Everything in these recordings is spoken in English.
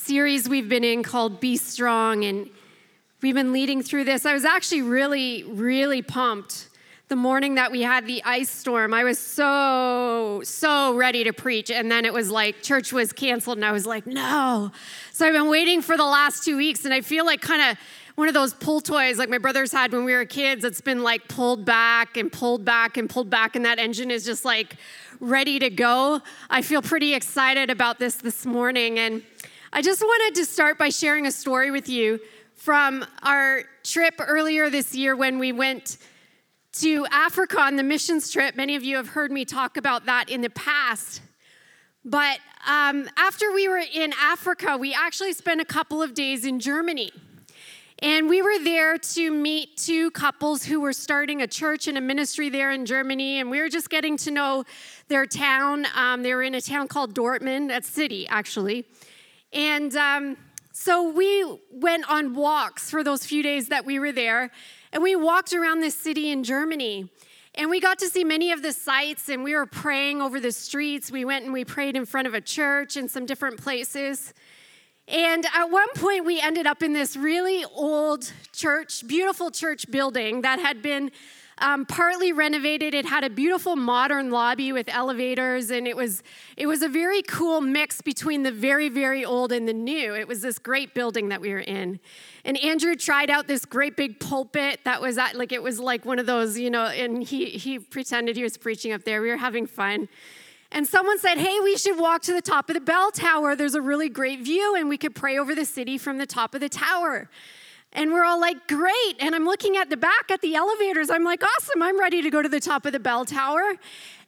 series we've been in called Be Strong, and we've been leading through this. I was actually really, really pumped the morning that we had the ice storm. I was so, so ready to preach, and then it was like church was canceled, and I was like, no. So I've been waiting for the last two weeks, and I feel like kind of one of those pull toys like my brothers had when we were kids that's been like pulled back and pulled back and pulled back and that engine is just like ready to go i feel pretty excited about this this morning and I just wanted to start by sharing a story with you from our trip earlier this year when we went to Africa on the missions trip. Many of you have heard me talk about that in the past. But um, after we were in Africa, we actually spent a couple of days in Germany. And we were there to meet two couples who were starting a church and a ministry there in Germany. And we were just getting to know their town. Um, they were in a town called Dortmund, a city, actually. And um, so we went on walks for those few days that we were there, and we walked around this city in Germany. And we got to see many of the sights, and we were praying over the streets. We went and we prayed in front of a church in some different places. And at one point, we ended up in this really old church, beautiful church building that had been um, partly renovated. It had a beautiful modern lobby with elevators, and it was it was a very cool mix between the very very old and the new. It was this great building that we were in, and Andrew tried out this great big pulpit that was at like it was like one of those you know, and he he pretended he was preaching up there. We were having fun. And someone said, Hey, we should walk to the top of the bell tower. There's a really great view, and we could pray over the city from the top of the tower. And we're all like, great. And I'm looking at the back at the elevators. I'm like, awesome, I'm ready to go to the top of the bell tower.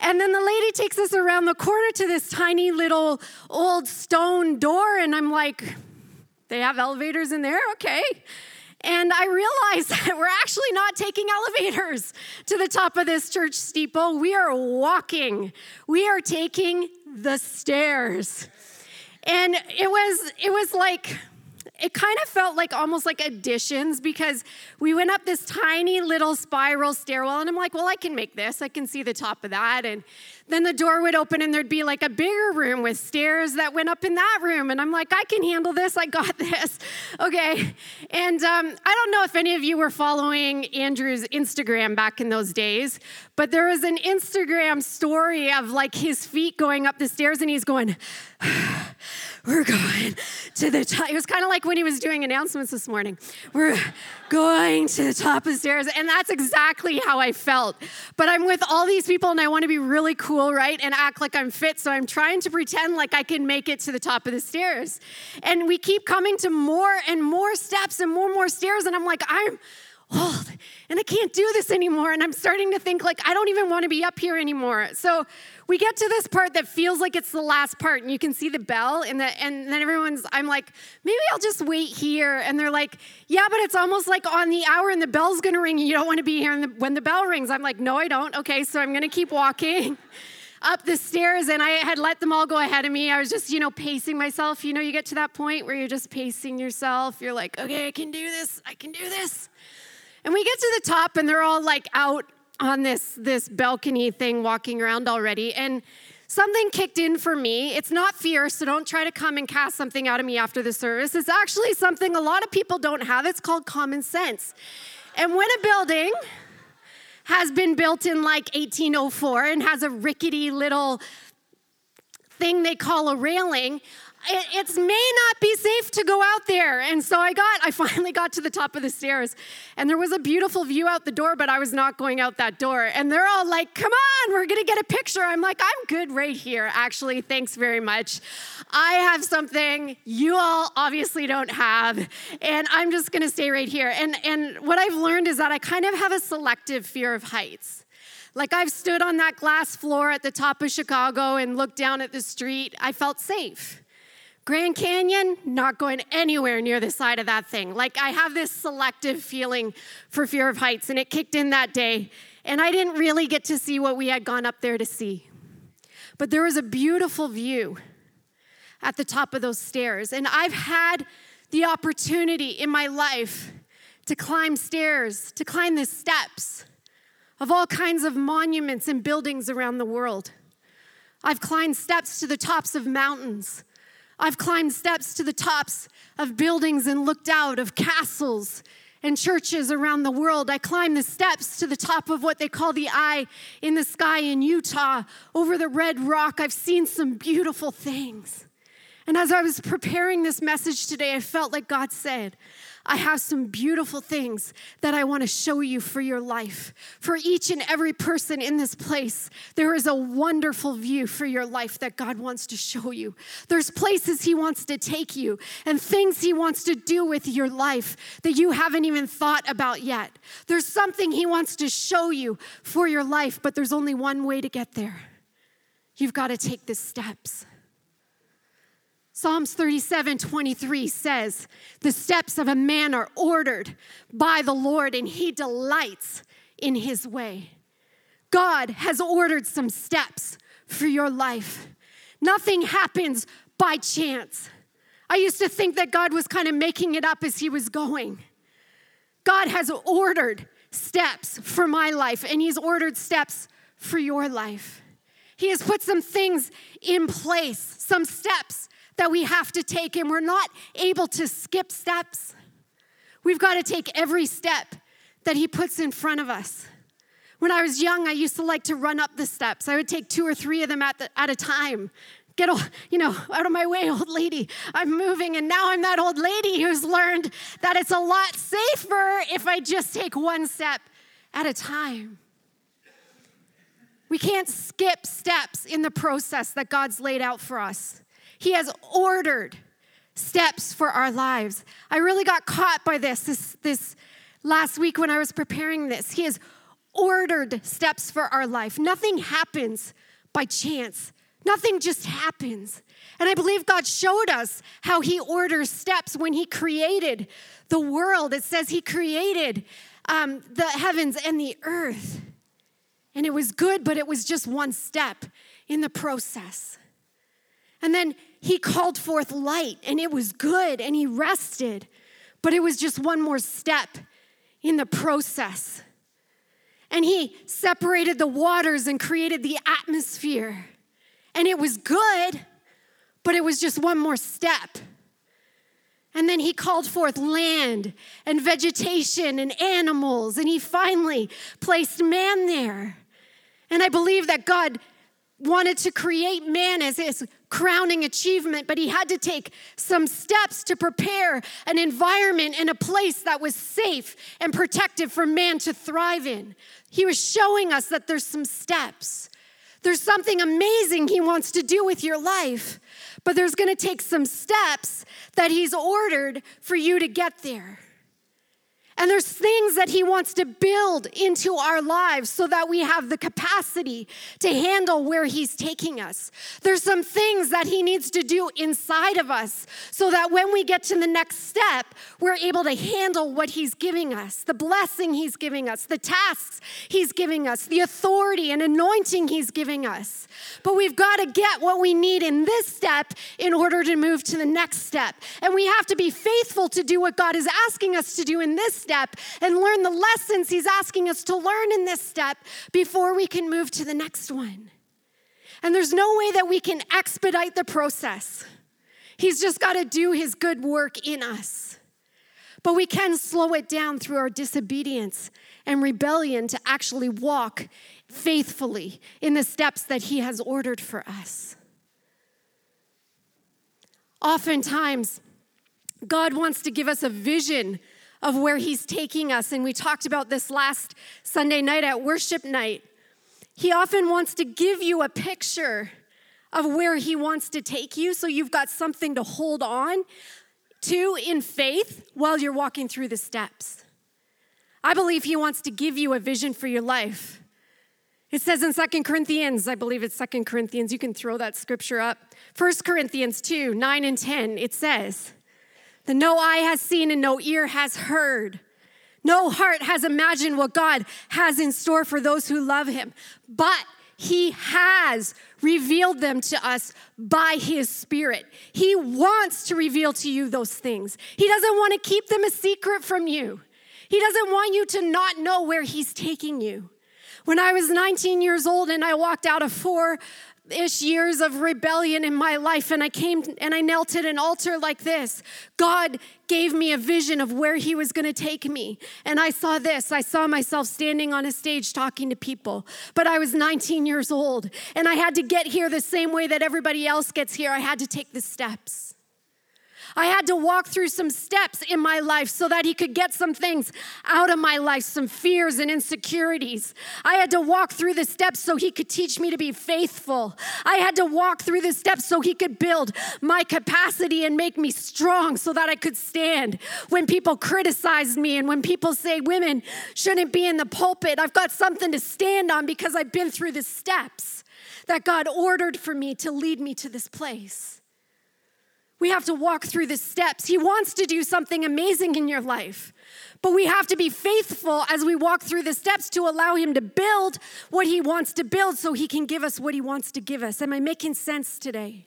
And then the lady takes us around the corner to this tiny little old stone door. And I'm like, they have elevators in there? Okay. And I realized that we're actually not taking elevators to the top of this church steeple. We are walking, we are taking the stairs. And it was, it was like, it kind of felt like almost like additions because we went up this tiny little spiral stairwell and I'm like, well, I can make this. I can see the top of that. And then the door would open and there'd be like a bigger room with stairs that went up in that room. And I'm like, I can handle this. I got this. Okay. And um, I don't know if any of you were following Andrew's Instagram back in those days, but there was an Instagram story of like his feet going up the stairs and he's going, we're going to the top. It was kind of like when he was doing announcements this morning. We're going to the top of the stairs. And that's exactly how I felt. But I'm with all these people and I want to be really cool, right? And act like I'm fit. So I'm trying to pretend like I can make it to the top of the stairs. And we keep coming to more and more steps and more and more stairs. And I'm like, I'm old and I can't do this anymore. And I'm starting to think like I don't even want to be up here anymore. So we get to this part that feels like it's the last part, and you can see the bell, and, the, and then everyone's, I'm like, maybe I'll just wait here. And they're like, yeah, but it's almost like on the hour, and the bell's gonna ring, and you don't wanna be here the, when the bell rings. I'm like, no, I don't. Okay, so I'm gonna keep walking. up the stairs and I had let them all go ahead of me. I was just, you know, pacing myself. You know, you get to that point where you're just pacing yourself. You're like, okay, I can do this. I can do this. And we get to the top and they're all like out on this this balcony thing walking around already and something kicked in for me. It's not fear, so don't try to come and cast something out of me after the service. It's actually something a lot of people don't have. It's called common sense. And when a building has been built in like 1804 and has a rickety little thing they call a railing, it, it may not be safe to go out there. And so I got, I finally got to the top of the stairs and there was a beautiful view out the door, but I was not going out that door. And they're all like, come on, we're gonna get a picture. I'm like, I'm good right here, actually. Thanks very much. I have something you all obviously don't have, and I'm just gonna stay right here. And, and what I've learned is that I kind of have a selective fear of heights. Like I've stood on that glass floor at the top of Chicago and looked down at the street, I felt safe. Grand Canyon, not going anywhere near the side of that thing. Like, I have this selective feeling for fear of heights, and it kicked in that day. And I didn't really get to see what we had gone up there to see. But there was a beautiful view at the top of those stairs. And I've had the opportunity in my life to climb stairs, to climb the steps of all kinds of monuments and buildings around the world. I've climbed steps to the tops of mountains. I've climbed steps to the tops of buildings and looked out of castles and churches around the world. I climbed the steps to the top of what they call the eye in the sky in Utah over the red rock. I've seen some beautiful things. And as I was preparing this message today, I felt like God said, I have some beautiful things that I want to show you for your life. For each and every person in this place, there is a wonderful view for your life that God wants to show you. There's places He wants to take you and things He wants to do with your life that you haven't even thought about yet. There's something He wants to show you for your life, but there's only one way to get there. You've got to take the steps. Psalms 37 23 says, The steps of a man are ordered by the Lord, and he delights in his way. God has ordered some steps for your life. Nothing happens by chance. I used to think that God was kind of making it up as he was going. God has ordered steps for my life, and he's ordered steps for your life. He has put some things in place, some steps that we have to take, and we're not able to skip steps. We've got to take every step that He puts in front of us. When I was young, I used to like to run up the steps. I would take two or three of them at, the, at a time. Get, all, you know, out of my way, old lady. I'm moving, and now I'm that old lady who's learned that it's a lot safer if I just take one step at a time. We can't skip steps in the process that God's laid out for us. He has ordered steps for our lives. I really got caught by this, this this last week when I was preparing this. He has ordered steps for our life. Nothing happens by chance. Nothing just happens. And I believe God showed us how He orders steps when He created the world. It says He created um, the heavens and the earth. And it was good, but it was just one step in the process. And then he called forth light and it was good and he rested. But it was just one more step in the process. And he separated the waters and created the atmosphere. And it was good, but it was just one more step. And then he called forth land and vegetation and animals, and he finally placed man there. And I believe that God wanted to create man as his crowning achievement, but he had to take some steps to prepare an environment and a place that was safe and protective for man to thrive in. He was showing us that there's some steps. There's something amazing he wants to do with your life, but there's gonna take some steps that he's ordered for you to get there. And there's things that He wants to build into our lives so that we have the capacity to handle where He's taking us. There's some things that He needs to do inside of us so that when we get to the next step, we're able to handle what He's giving us, the blessing He's giving us, the tasks He's giving us, the authority and anointing He's giving us. But we've got to get what we need in this step in order to move to the next step. And we have to be faithful to do what God is asking us to do in this step and learn the lessons He's asking us to learn in this step before we can move to the next one. And there's no way that we can expedite the process. He's just got to do His good work in us. But we can slow it down through our disobedience and rebellion to actually walk faithfully in the steps that He has ordered for us. Oftentimes, God wants to give us a vision of where He's taking us. And we talked about this last Sunday night at worship night. He often wants to give you a picture of where He wants to take you so you've got something to hold on to in faith while you're walking through the steps. I believe He wants to give you a vision for your life. It says in Second Corinthians, I believe it's Second Corinthians, you can throw that scripture up. First Corinthians 2 9 and 10, it says, The no eye has seen and no ear has heard. No heart has imagined what God has in store for those who love him. But he has revealed them to us by His Spirit. He wants to reveal to you those things. He doesn't want to keep them a secret from you. He doesn't want you to not know where He's taking you. When I was 19 years old and I walked out of four ish years of rebellion in my life and I came and I knelt at an altar like this. God gave me a vision of where He was going to take me. And I saw this I saw myself standing on a stage talking to people. But I was 19 years old and I had to get here the same way that everybody else gets here. I had to take the steps. I had to walk through some steps in my life so that He could get some things out of my life, some fears and insecurities. I had to walk through the steps so He could teach me to be faithful. I had to walk through the steps so He could build my capacity and make me strong so that I could stand. When people criticize me and when people say women shouldn't be in the pulpit, I've got something to stand on because I've been through the steps that God ordered for me to lead me to this place. We have to walk through the steps. He wants to do something amazing in your life. But we have to be faithful as we walk through the steps to allow Him to build what He wants to build so He can give us what He wants to give us. Am I making sense today?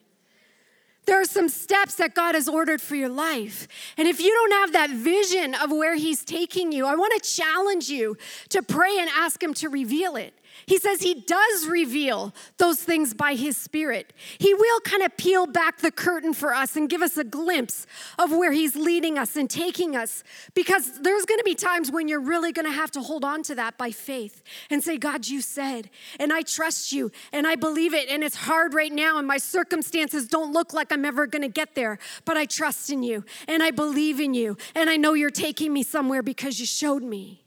There are some steps that God has ordered for your life. And if you don't have that vision of where He's taking you, I want to challenge you to pray and ask Him to reveal it. He says he does reveal those things by his spirit. He will kind of peel back the curtain for us and give us a glimpse of where he's leading us and taking us because there's going to be times when you're really going to have to hold on to that by faith and say, God, you said, and I trust you and I believe it. And it's hard right now, and my circumstances don't look like I'm ever going to get there, but I trust in you and I believe in you and I know you're taking me somewhere because you showed me.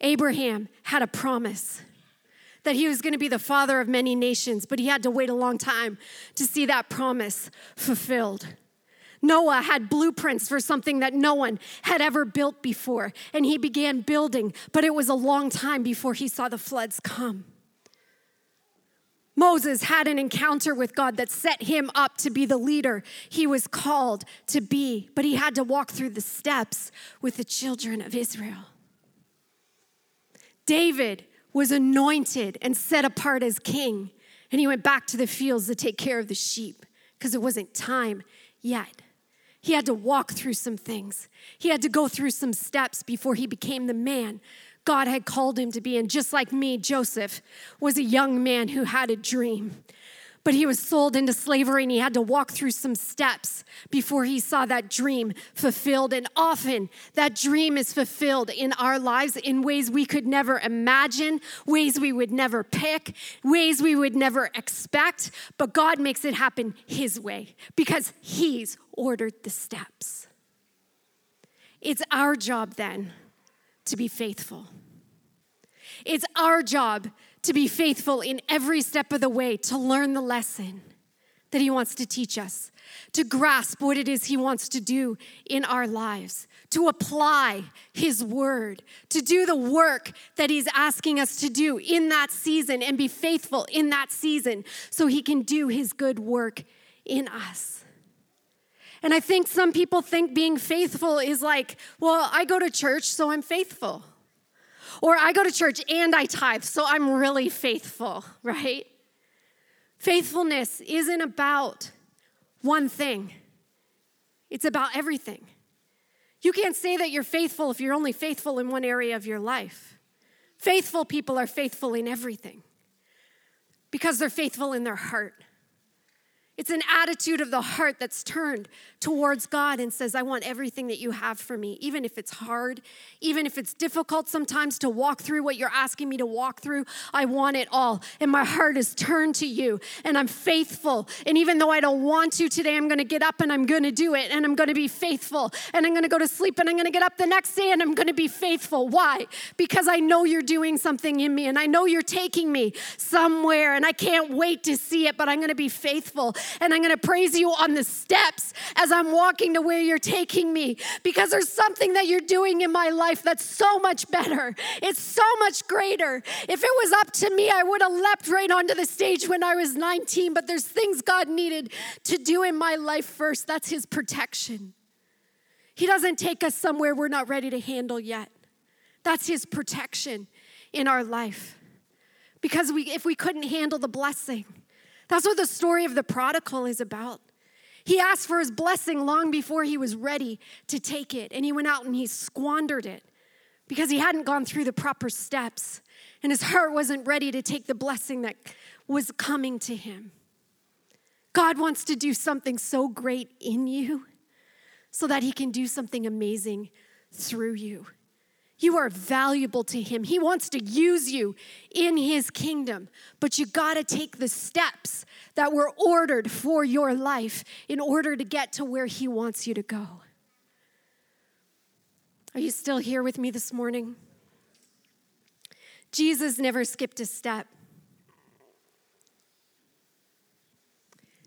Abraham had a promise that he was going to be the father of many nations, but he had to wait a long time to see that promise fulfilled. Noah had blueprints for something that no one had ever built before, and he began building, but it was a long time before he saw the floods come. Moses had an encounter with God that set him up to be the leader he was called to be, but he had to walk through the steps with the children of Israel. David was anointed and set apart as king, and he went back to the fields to take care of the sheep because it wasn't time yet. He had to walk through some things. He had to go through some steps before he became the man God had called him to be. And just like me, Joseph was a young man who had a dream but he was sold into slavery and he had to walk through some steps before he saw that dream fulfilled. And often that dream is fulfilled in our lives in ways we could never imagine, ways we would never pick, ways we would never expect. But God makes it happen his way because he's ordered the steps. It's our job then to be faithful. It's our job to be faithful in every step of the way, to learn the lesson that He wants to teach us, to grasp what it is He wants to do in our lives, to apply His word, to do the work that He's asking us to do in that season and be faithful in that season so He can do His good work in us. And I think some people think being faithful is like, well, I go to church, so I'm faithful. Or I go to church and I tithe, so I'm really faithful, right? Faithfulness isn't about one thing, it's about everything. You can't say that you're faithful if you're only faithful in one area of your life. Faithful people are faithful in everything because they're faithful in their heart. It's an attitude of the heart that's turned towards God and says, I want everything that you have for me, even if it's hard, even if it's difficult sometimes to walk through what you're asking me to walk through. I want it all. And my heart is turned to you, and I'm faithful. And even though I don't want to today, I'm going to get up and I'm going to do it, and I'm going to be faithful. And I'm going to go to sleep, and I'm going to get up the next day, and I'm going to be faithful. Why? Because I know you're doing something in me, and I know you're taking me somewhere, and I can't wait to see it, but I'm going to be faithful And I'm going to praise you on the steps as I'm walking to where you're taking me because there's something that you're doing in my life that's so much better. It's so much greater. If it was up to me, I would have leapt right onto the stage when I was 19, but there's things God needed to do in my life first. That's His protection. He doesn't take us somewhere we're not ready to handle yet. That's His protection in our life. Because we, if we couldn't handle the blessing, that's what the story of the prodigal is about. He asked for his blessing long before he was ready to take it, and he went out and he squandered it because he hadn't gone through the proper steps, and his heart wasn't ready to take the blessing that was coming to him. God wants to do something so great in you so that he can do something amazing through you. You are valuable to Him. He wants to use you in His kingdom, but you got to take the steps that were ordered for your life in order to get to where He wants you to go. Are you still here with me this morning? Jesus never skipped a step.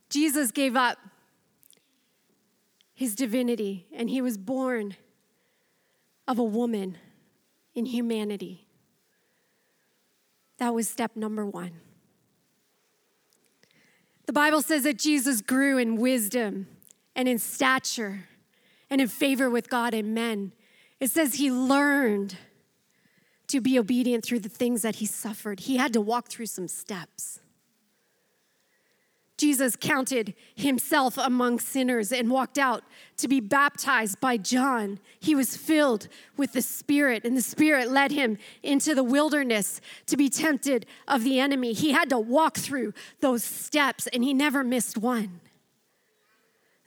Jesus gave up his divinity and he was born of a woman in humanity. That was step number one. The Bible says that Jesus grew in wisdom and in stature and in favor with God and men. It says he learned to be obedient through the things that he suffered. He had to walk through some steps. Jesus counted himself among sinners and walked out to be baptized by John. He was filled with the Spirit, and the Spirit led him into the wilderness to be tempted of the enemy. He had to walk through those steps, and he never missed one.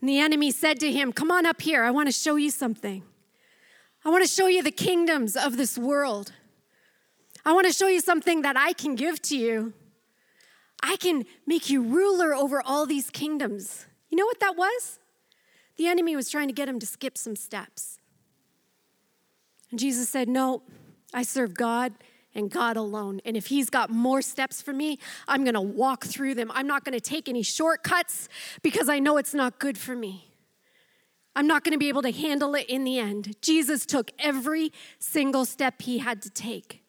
And the enemy said to him, Come on up here, I want to show you something. I want to show you the kingdoms of this world. I want to show you something that I can give to you. I can make you ruler over all these kingdoms. You know what that was? The enemy was trying to get him to skip some steps. And Jesus said, No, I serve God and God alone. And if He's got more steps for me, I'm gonna walk through them. I'm not gonna take any shortcuts because I know it's not good for me. I'm not gonna be able to handle it in the end. Jesus took every single step He had to take.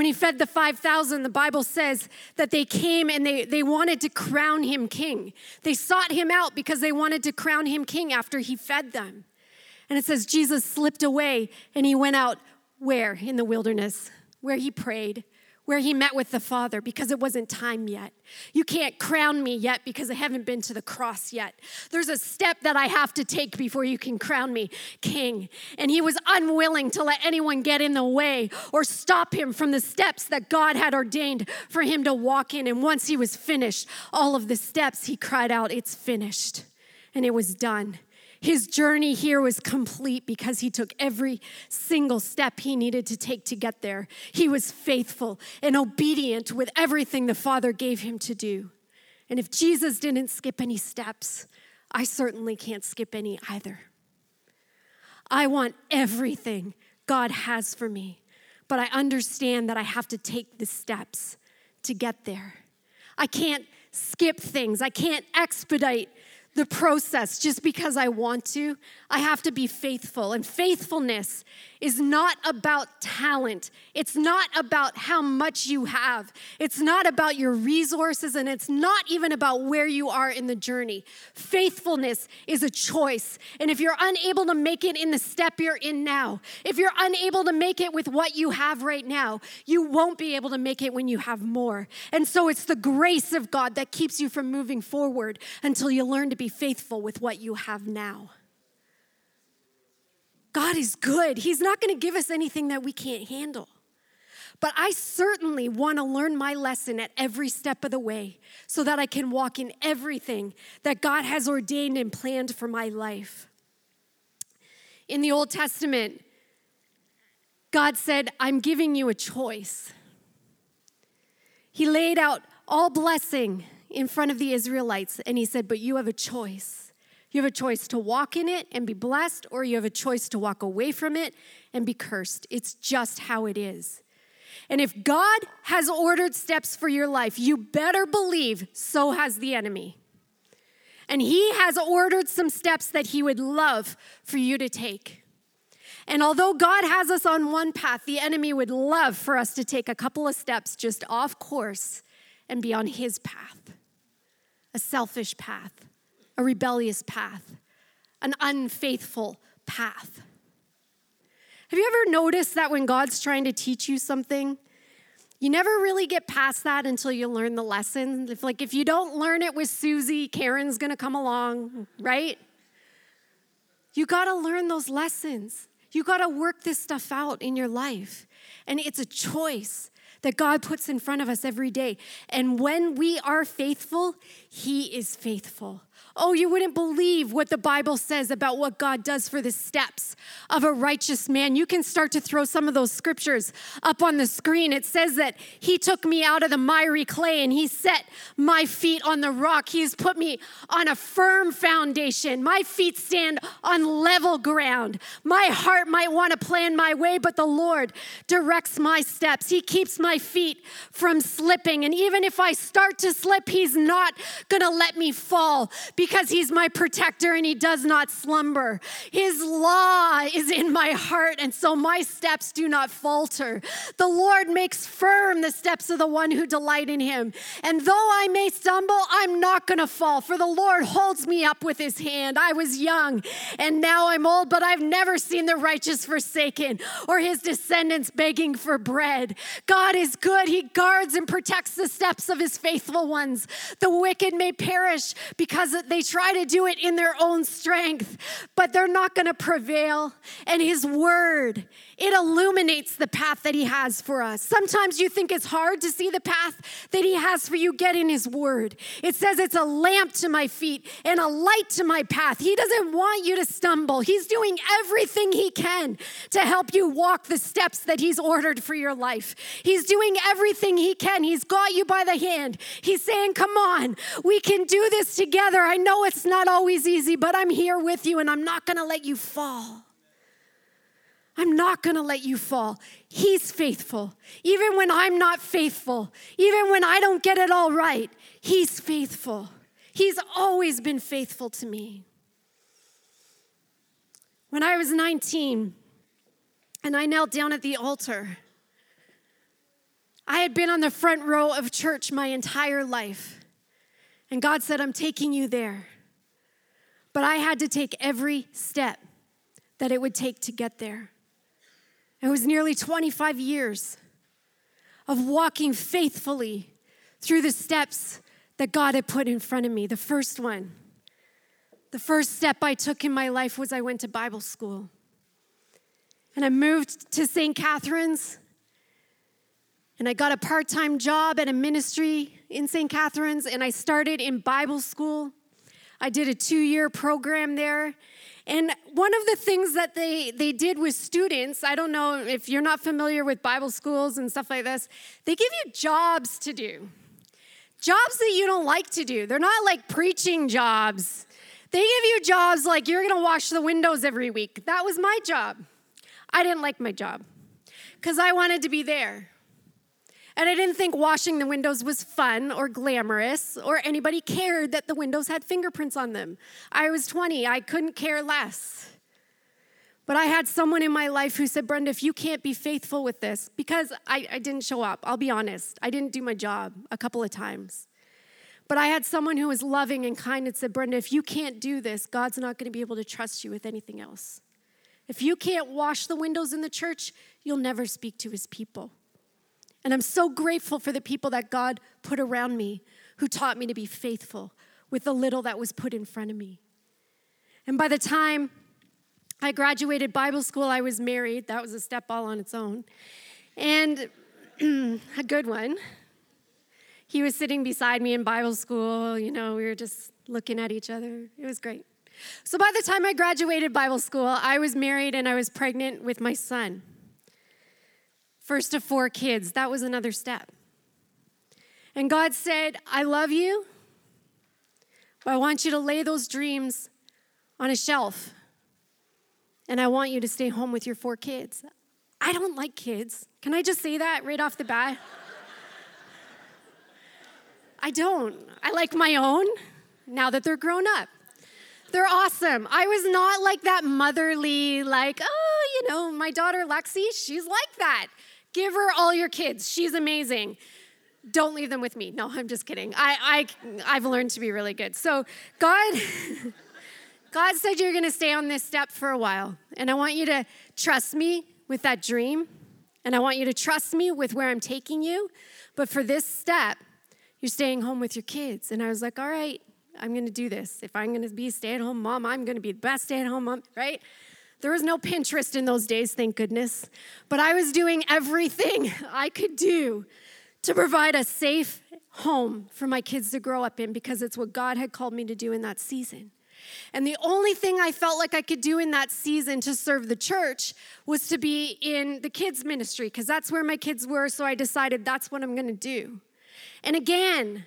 When he fed the 5,000, the Bible says that they came and they, they wanted to crown him king. They sought him out because they wanted to crown him king after he fed them. And it says Jesus slipped away and he went out where? In the wilderness, where he prayed where he met with the Father because it wasn't time yet. You can't crown me yet because I haven't been to the cross yet. There's a step that I have to take before you can crown me king. And he was unwilling to let anyone get in the way or stop him from the steps that God had ordained for him to walk in. And once he was finished, all of the steps, he cried out, It's finished. And it was done. His journey here was complete because he took every single step he needed to take to get there. He was faithful and obedient with everything the Father gave him to do. And if Jesus didn't skip any steps, I certainly can't skip any either. I want everything God has for me, but I understand that I have to take the steps to get there. I can't skip things, I can't expedite the process just because I want to. I have to be faithful. And faithfulness is not about talent, it's not about how much you have, it's not about your resources, and it's not even about where you are in the journey. Faithfulness is a choice. And if you're unable to make it in the step you're in now, if you're unable to make it with what you have right now, you won't be able to make it when you have more. And so it's the grace of God that keeps you from moving forward until you learn to be faithful with what you have now. God is good. He's not going to give us anything that we can't handle. But I certainly want to learn my lesson at every step of the way so that I can walk in everything that God has ordained and planned for my life. In the Old Testament, God said, I'm giving you a choice. He laid out all blessing in front of the Israelites and he said, But you have a choice. You have a choice to walk in it and be blessed, or you have a choice to walk away from it and be cursed. It's just how it is. And if God has ordered steps for your life, you better believe so has the enemy. And He has ordered some steps that He would love for you to take. And although God has us on one path, the enemy would love for us to take a couple of steps just off course and be on His path a selfish path, a rebellious path, an unfaithful path. Have you ever noticed that when God's trying to teach you something, you never really get past that until you learn the lesson. If like if you don't learn it with Susie, Karen's to come along, right? You got to learn those lessons. You got to work this stuff out in your life. And it's a choice that God puts in front of us every day. And when we are faithful, He is faithful. Oh, you wouldn't believe what the Bible says about what God does for the steps of a righteous man. You can start to throw some of those scriptures up on the screen. It says that He took me out of the miry clay and He set my feet on the rock. He's put me on a firm foundation. My feet stand on level ground. My heart might want to plan my way, but the Lord directs my steps. He keeps my feet from slipping. And even if I start to slip, He's not going to let me fall because he's my protector and he does not slumber. His law is in my heart, and so my steps do not falter. The Lord makes firm the steps of the one who delight in him. And though I may stumble, I'm not going to fall, for the Lord holds me up with his hand. I was young and now I'm old, but I've never seen the righteous forsaken or his descendants begging for bread. God is good. He guards and protects the steps of his faithful ones. The wicked may perish because they try to do it in their own strength, but they're not going to prevail. And His Word, it illuminates the path that He has for us. Sometimes you think it's hard to see the path that He has for you. Get in His Word. It says it's a lamp to my feet and a light to my path. He doesn't want you to stumble. He's doing everything He can to help you walk the steps that He's ordered for your life. He's doing everything He can. He's got you by the hand. He's saying, Come on, we can do this together. I know it's not always easy, but I'm here with you and I'm not gonna let you fall. I'm not gonna let you fall. He's faithful. Even when I'm not faithful, even when I don't get it all right, He's faithful. He's always been faithful to me. When I was 19 and I knelt down at the altar, I had been on the front row of church my entire life. And God said, I'm taking you there. But I had to take every step that it would take to get there. It was nearly 25 years of walking faithfully through the steps that God had put in front of me. The first one, the first step I took in my life was I went to Bible school. And I moved to St. Catharines and I got a part time job at a ministry in St. Catharines, and I started in Bible school. I did a two year program there. And one of the things that they, they did with students, I don't know if you're not familiar with Bible schools and stuff like this, they give you jobs to do. Jobs that you don't like to do. They're not like preaching jobs. They give you jobs like you're gonna wash the windows every week. That was my job. I didn't like my job because I wanted to be there. And I didn't think washing the windows was fun or glamorous or anybody cared that the windows had fingerprints on them. I was 20, I couldn't care less. But I had someone in my life who said, Brenda, if you can't be faithful with this, because I, I didn't show up, I'll be honest, I didn't do my job a couple of times. But I had someone who was loving and kind and said, Brenda, if you can't do this, God's not going to be able to trust you with anything else. If you can't wash the windows in the church, you'll never speak to his people. And I'm so grateful for the people that God put around me who taught me to be faithful with the little that was put in front of me. And by the time I graduated Bible school, I was married. That was a step all on its own. And a good one. He was sitting beside me in Bible school. You know, we were just looking at each other. It was great. So by the time I graduated Bible school, I was married and I was pregnant with my son. First of four kids, that was another step. And God said, I love you, but I want you to lay those dreams on a shelf. And I want you to stay home with your four kids. I don't like kids. Can I just say that right off the bat? I don't. I like my own. now that they're grown up. They're awesome. I was not like that motherly, like, oh, you know, my daughter Lexi, she's like that. Give her all your kids. She's amazing. Don't leave them with me. No, I'm just kidding. I, I, I've learned to be really good. So God, God said you're going to stay on this step for a while, and I want you to trust me with that dream, and I want you to trust me with where I'm taking you. But for this step, you're staying home with your kids. And I was like, all right, I'm going to do this. If I'm going to be a stay at home mom, I'm going to be the best stay at home mom, right? There was no Pinterest in those days, thank goodness. But I was doing everything I could do to provide a safe home for my kids to grow up in because it's what God had called me to do in that season. And the only thing I felt like I could do in that season to serve the church was to be in the kids' ministry because that's where my kids were. So I decided that's what I'm going to do. And again,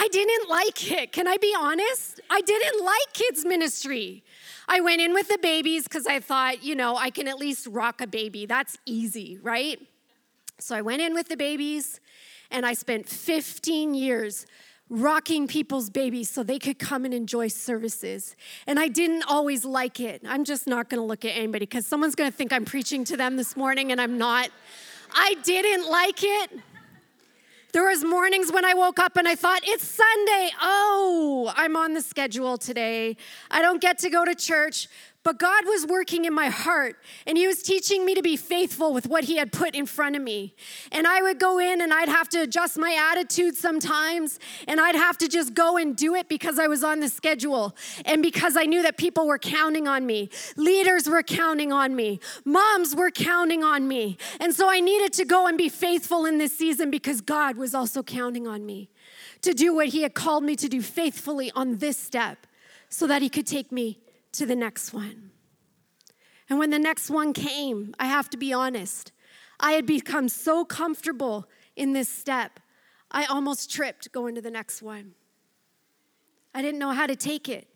I didn't like it. Can I be honest? I didn't like kids' ministry. I went in with the babies because I thought, you know, I can at least rock a baby. That's easy, right? So I went in with the babies and I spent 15 years rocking people's babies so they could come and enjoy services. And I didn't always like it. I'm just not going to look at anybody because someone's going to think I'm preaching to them this morning and I'm not. I didn't like it. There was mornings when I woke up and I thought, it's Sunday. Oh, I'm on the schedule today. I don't get to go to church. But God was working in my heart and He was teaching me to be faithful with what He had put in front of me. And I would go in and I'd have to adjust my attitude sometimes and I'd have to just go and do it because I was on the schedule and because I knew that people were counting on me. Leaders were counting on me. Moms were counting on me. And so I needed to go and be faithful in this season because God was also counting on me to do what He had called me to do faithfully on this step so that He could take me to the next one. And when the next one came, I have to be honest, I had become so comfortable in this step, I almost tripped going to the next one. I didn't know how to take it.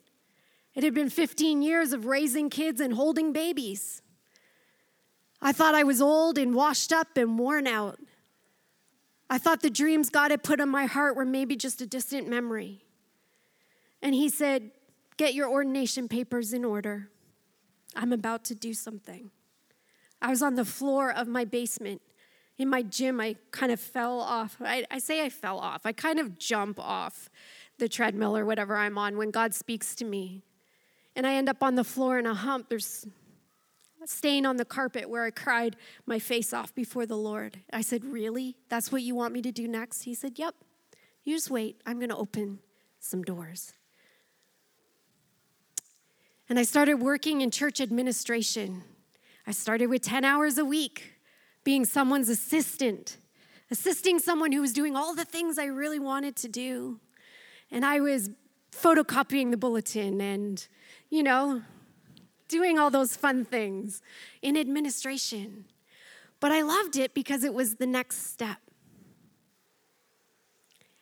It had been 15 years of raising kids and holding babies. I thought I was old and washed up and worn out. I thought the dreams God had put in my heart were maybe just a distant memory. And He said, Get your ordination papers in order. I'm about to do something. I was on the floor of my basement. In my gym, I kind of fell off. I, I, say I fell off. I kind of jump off the treadmill or whatever I'm on when God speaks to me. And I end up on the floor in a hump. There's a stain on the carpet where I cried my face off before the Lord. I said, Really? That's what you want me to do next? He said, Yep. You just wait. I'm going to open some doors. And I started working in church administration. I started with 10 hours a week, being someone's assistant, assisting someone who was doing all the things I really wanted to do. And I was photocopying the bulletin and, you know, doing all those fun things in administration. But I loved it because it was the next step.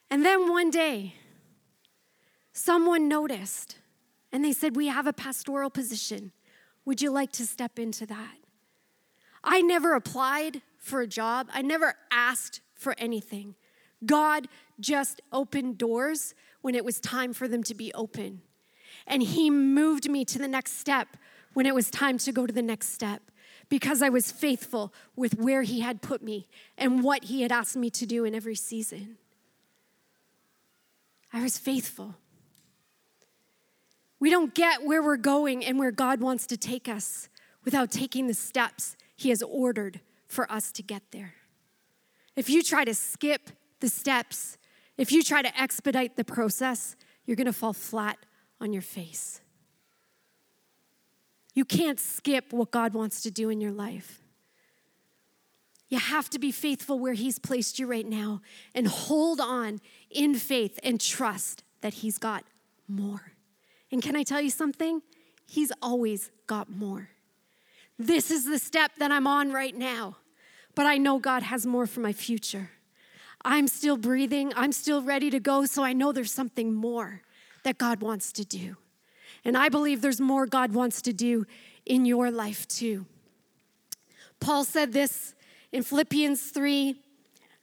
And then one day, someone noticed and they said, We have a pastoral position. Would you like to step into that? I never applied for a job, I never asked for anything. God just opened doors when it was time for them to be open. And He moved me to the next step when it was time to go to the next step because I was faithful with where He had put me and what He had asked me to do in every season. I was faithful. We don't get where we're going and where God wants to take us without taking the steps He has ordered for us to get there. If you try to skip the steps, if you try to expedite the process, you're gonna fall flat on your face. You can't skip what God wants to do in your life. You have to be faithful where He's placed you right now and hold on in faith and trust that He's got more. And can I tell you something? He's always got more. This is the step that I'm on right now, but I know God has more for my future. I'm still breathing, I'm still ready to go, so I know there's something more that God wants to do. And I believe there's more God wants to do in your life too. Paul said this in Philippians 3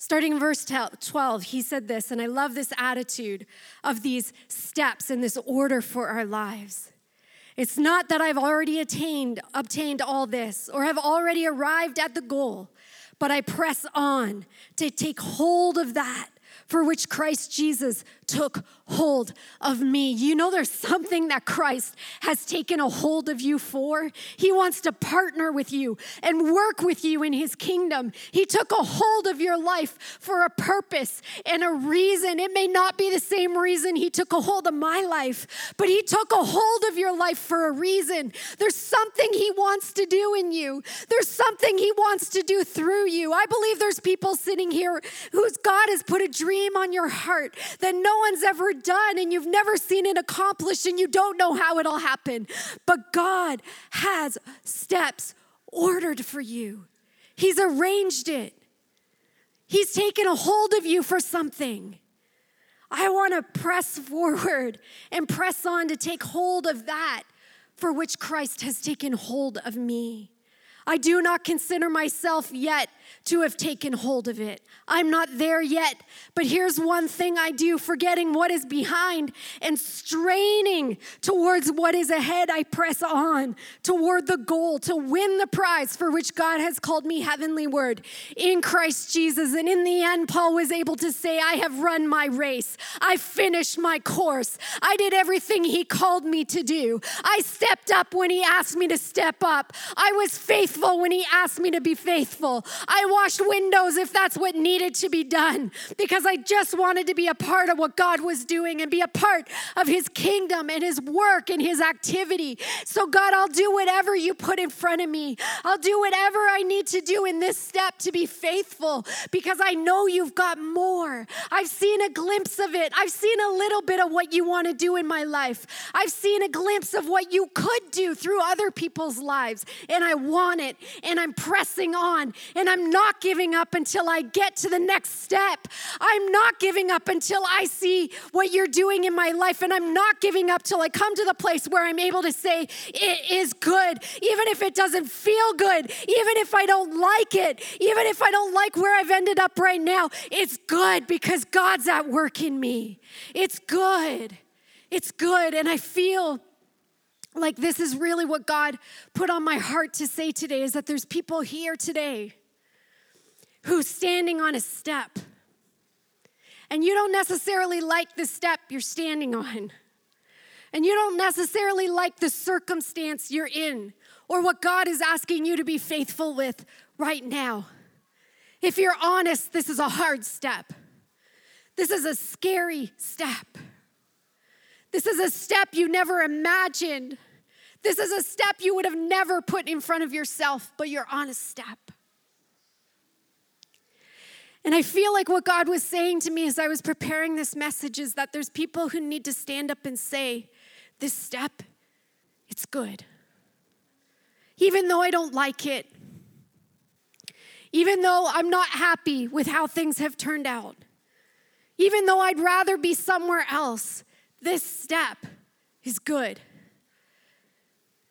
Starting in verse 12, he said this, and I love this attitude of these steps and this order for our lives. It's not that I've already attained, obtained all this or have already arrived at the goal, but I press on to take hold of that for which Christ Jesus took hold of me. You know, there's something that Christ has taken a hold of you for. He wants to partner with you and work with you in His kingdom. He took a hold of your life for a purpose and a reason. It may not be the same reason He took a hold of my life, but He took a hold of your life for a reason. There's something He wants to do in you, there's something He wants to do through you. I believe there's people sitting here whose God has put a dream on your heart that no one's ever done and you've never seen it accomplished and you don't know how it'll happen. But God has steps ordered for you, He's arranged it. He's taken a hold of you for something. I want to press forward and press on to take hold of that for which Christ has taken hold of me. I do not consider myself yet to have taken hold of it. I'm not there yet, but here's one thing I do forgetting what is behind and straining towards what is ahead, I press on toward the goal to win the prize for which God has called me heavenly word in Christ Jesus. And in the end, Paul was able to say, I have run my race, I finished my course, I did everything he called me to do. I stepped up when he asked me to step up, I was faithful when he asked me to be faithful. I washed windows if that's what needed to be done because I just wanted to be a part of what God was doing and be a part of His kingdom and His work and His activity. So, God, I'll do whatever you put in front of me. I'll do whatever I need to do in this step to be faithful because I know you've got more. I've seen a glimpse of it, I've seen a little bit of what you want to do in my life. I've seen a glimpse of what you could do through other people's lives, and I want it, and I'm pressing on, and I'm not giving up until I get to the next step. I'm not giving up until I see what you're doing in my life. And I'm not giving up till I come to the place where I'm able to say, it is good, even if it doesn't feel good, even if I don't like it, even if I don't like where I've ended up right now. It's good because God's at work in me. It's good. It's good. And I feel like this is really what God put on my heart to say today is that there's people here today who's standing on a step. And you don't necessarily like the step you're standing on. And you don't necessarily like the circumstance you're in or what God is asking you to be faithful with right now. If you're honest, this is a hard step. This is a scary step. This is a step you never imagined. This is a step you would have never put in front of yourself, but you're on a step. And I feel like what God was saying to me as I was preparing this message is that there's people who need to stand up and say, This step, it's good. Even though I don't like it, even though I'm not happy with how things have turned out, even though I'd rather be somewhere else, this step is good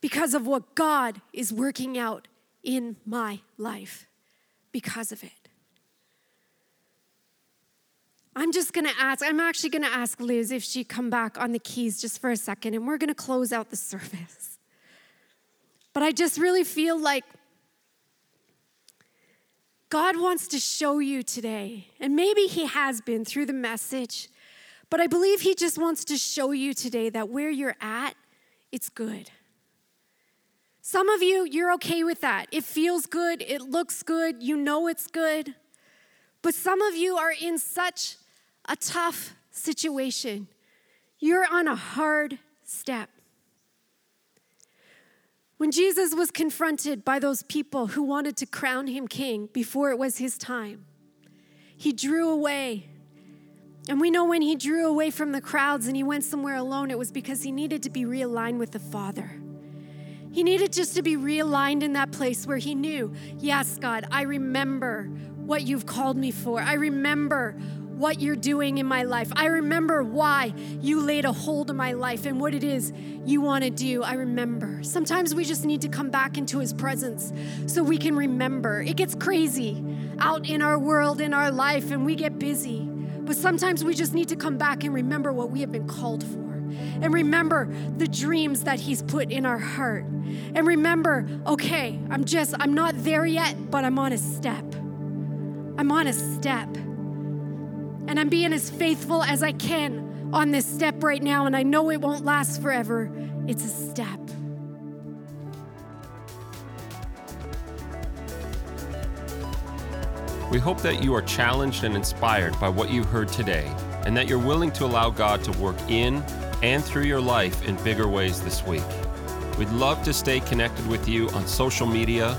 because of what God is working out in my life because of it. I'm just going to ask, I'm actually going to ask Liz if she come back on the keys just for a second and we're going to close out the service. But I just really feel like God wants to show you today, and maybe He has been through the message, but I believe He just wants to show you today that where you're at, it's good. Some of you, you're okay with that. It feels good, it looks good, you know it's good. But some of you are in such a tough situation. You're on a hard step. When Jesus was confronted by those people who wanted to crown him king before it was his time, he drew away. And we know when he drew away from the crowds and he went somewhere alone, it was because he needed to be realigned with the Father. He needed just to be realigned in that place where he knew, yes, God, I remember what you've called me for. I remember what you're doing in my life. I remember why you laid a hold of my life and what it is you want to do. I remember. Sometimes we just need to come back into His presence so we can remember. It gets crazy out in our world, in our life, and we get busy. But sometimes we just need to come back and remember what we have been called for. And remember the dreams that He's put in our heart. And remember, okay, I'm just, I'm not there yet, but I'm on a step. I'm on a step. And I'm being as faithful as I can on this step right now. And I know it won't last forever. It's a step. We hope that you are challenged and inspired by what you heard today, and that you're willing to allow God to work in and through your life in bigger ways this week. We'd love to stay connected with you on social media,